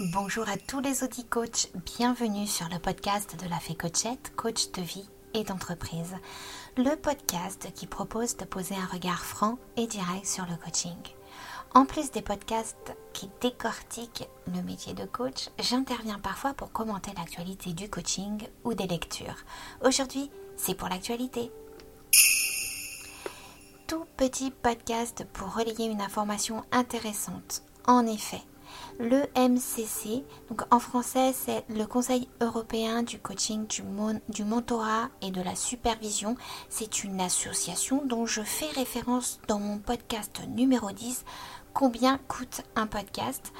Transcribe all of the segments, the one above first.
Bonjour à tous les audits coachs, bienvenue sur le podcast de la Fée Coachette, coach de vie et d'entreprise. Le podcast qui propose de poser un regard franc et direct sur le coaching. En plus des podcasts qui décortiquent le métier de coach, j'interviens parfois pour commenter l'actualité du coaching ou des lectures. Aujourd'hui, c'est pour l'actualité. Tout petit podcast pour relayer une information intéressante. En effet, le MCC, donc en français c'est le Conseil européen du coaching, du, mentorat et de la supervision. C'est une association dont je fais référence dans mon podcast numéro 10, Combien coûte un podcast?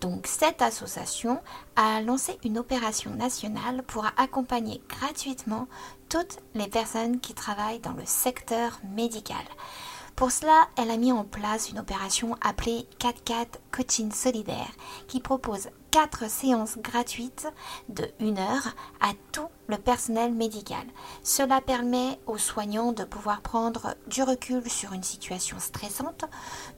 Donc cette association a lancé une opération nationale pour accompagner gratuitement toutes les personnes qui travaillent dans le secteur médical. Pour cela, elle a mis en place une opération appelée 4 Coaching Solidaire qui propose 4 séances gratuites de 1 heure à tout le personnel médical. Cela permet aux soignants de pouvoir prendre du recul sur une situation stressante,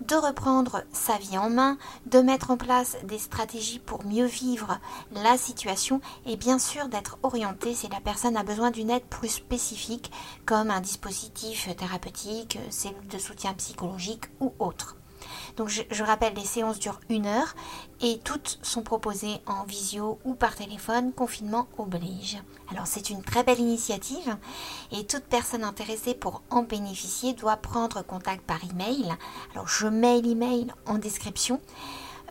de reprendre sa vie en main, de mettre en place des stratégies pour mieux vivre la situation et bien sûr d'être orienté si la personne a besoin d'une aide plus spécifique comme un dispositif thérapeutique, cellule de soutien psychologique ou autre. Donc je, rappelle, les séances durent une heure et toutes sont proposées en visio ou par téléphone, confinement oblige. Alors c'est une très belle initiative et toute personne intéressée pour en bénéficier doit prendre contact par email. Alors je mets l'email en description.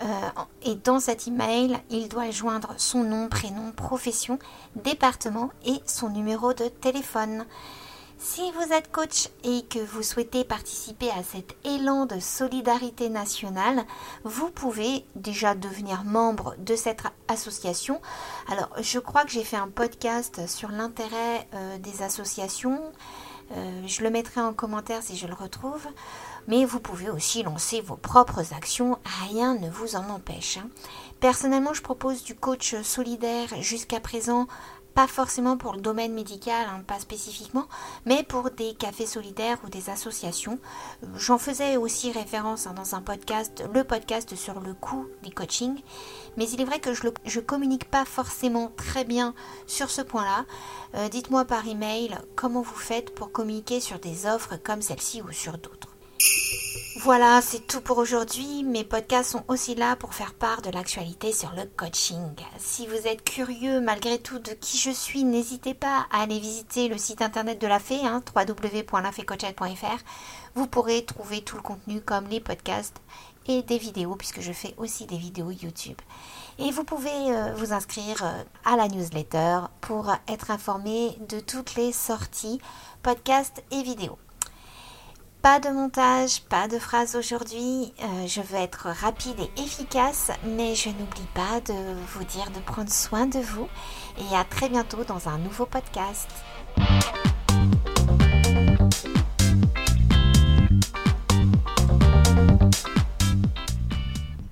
Euh, et dans cet email, il doit joindre son nom, prénom, profession, département et son numéro de téléphone. Si vous êtes coach et que vous souhaitez participer à cet élan de solidarité nationale, vous pouvez déjà devenir membre de cette association. Alors, je crois que j'ai fait un podcast sur l'intérêt euh, des associations. Euh, je le mettrai en commentaire si je le retrouve. Mais vous pouvez aussi lancer vos propres actions, rien ne vous en empêche. Hein. Personnellement, je propose du coach solidaire jusqu'à présent pas forcément pour le domaine médical, hein, pas spécifiquement, mais pour des cafés solidaires ou des associations. J'en faisais aussi référence hein, dans un podcast, le podcast sur le coût des coachings, mais il est vrai que je ne communique pas forcément très bien sur ce point-là. Euh, dites-moi par email comment vous faites pour communiquer sur des offres comme celle-ci ou sur d'autres. Voilà, c'est tout pour aujourd'hui. Mes podcasts sont aussi là pour faire part de l'actualité sur le coaching. Si vous êtes curieux malgré tout de qui je suis, n'hésitez pas à aller visiter le site internet de la Fée, hein. Vous pourrez trouver tout le contenu comme les podcasts et des vidéos puisque je fais aussi des vidéos YouTube. Et vous pouvez euh, vous inscrire euh, à la newsletter pour être informé de toutes les sorties, podcasts et vidéos. Pas de montage, pas de phrase aujourd'hui. Euh, je veux être rapide et efficace, mais je n'oublie pas de vous dire de prendre soin de vous. Et à très bientôt dans un nouveau podcast.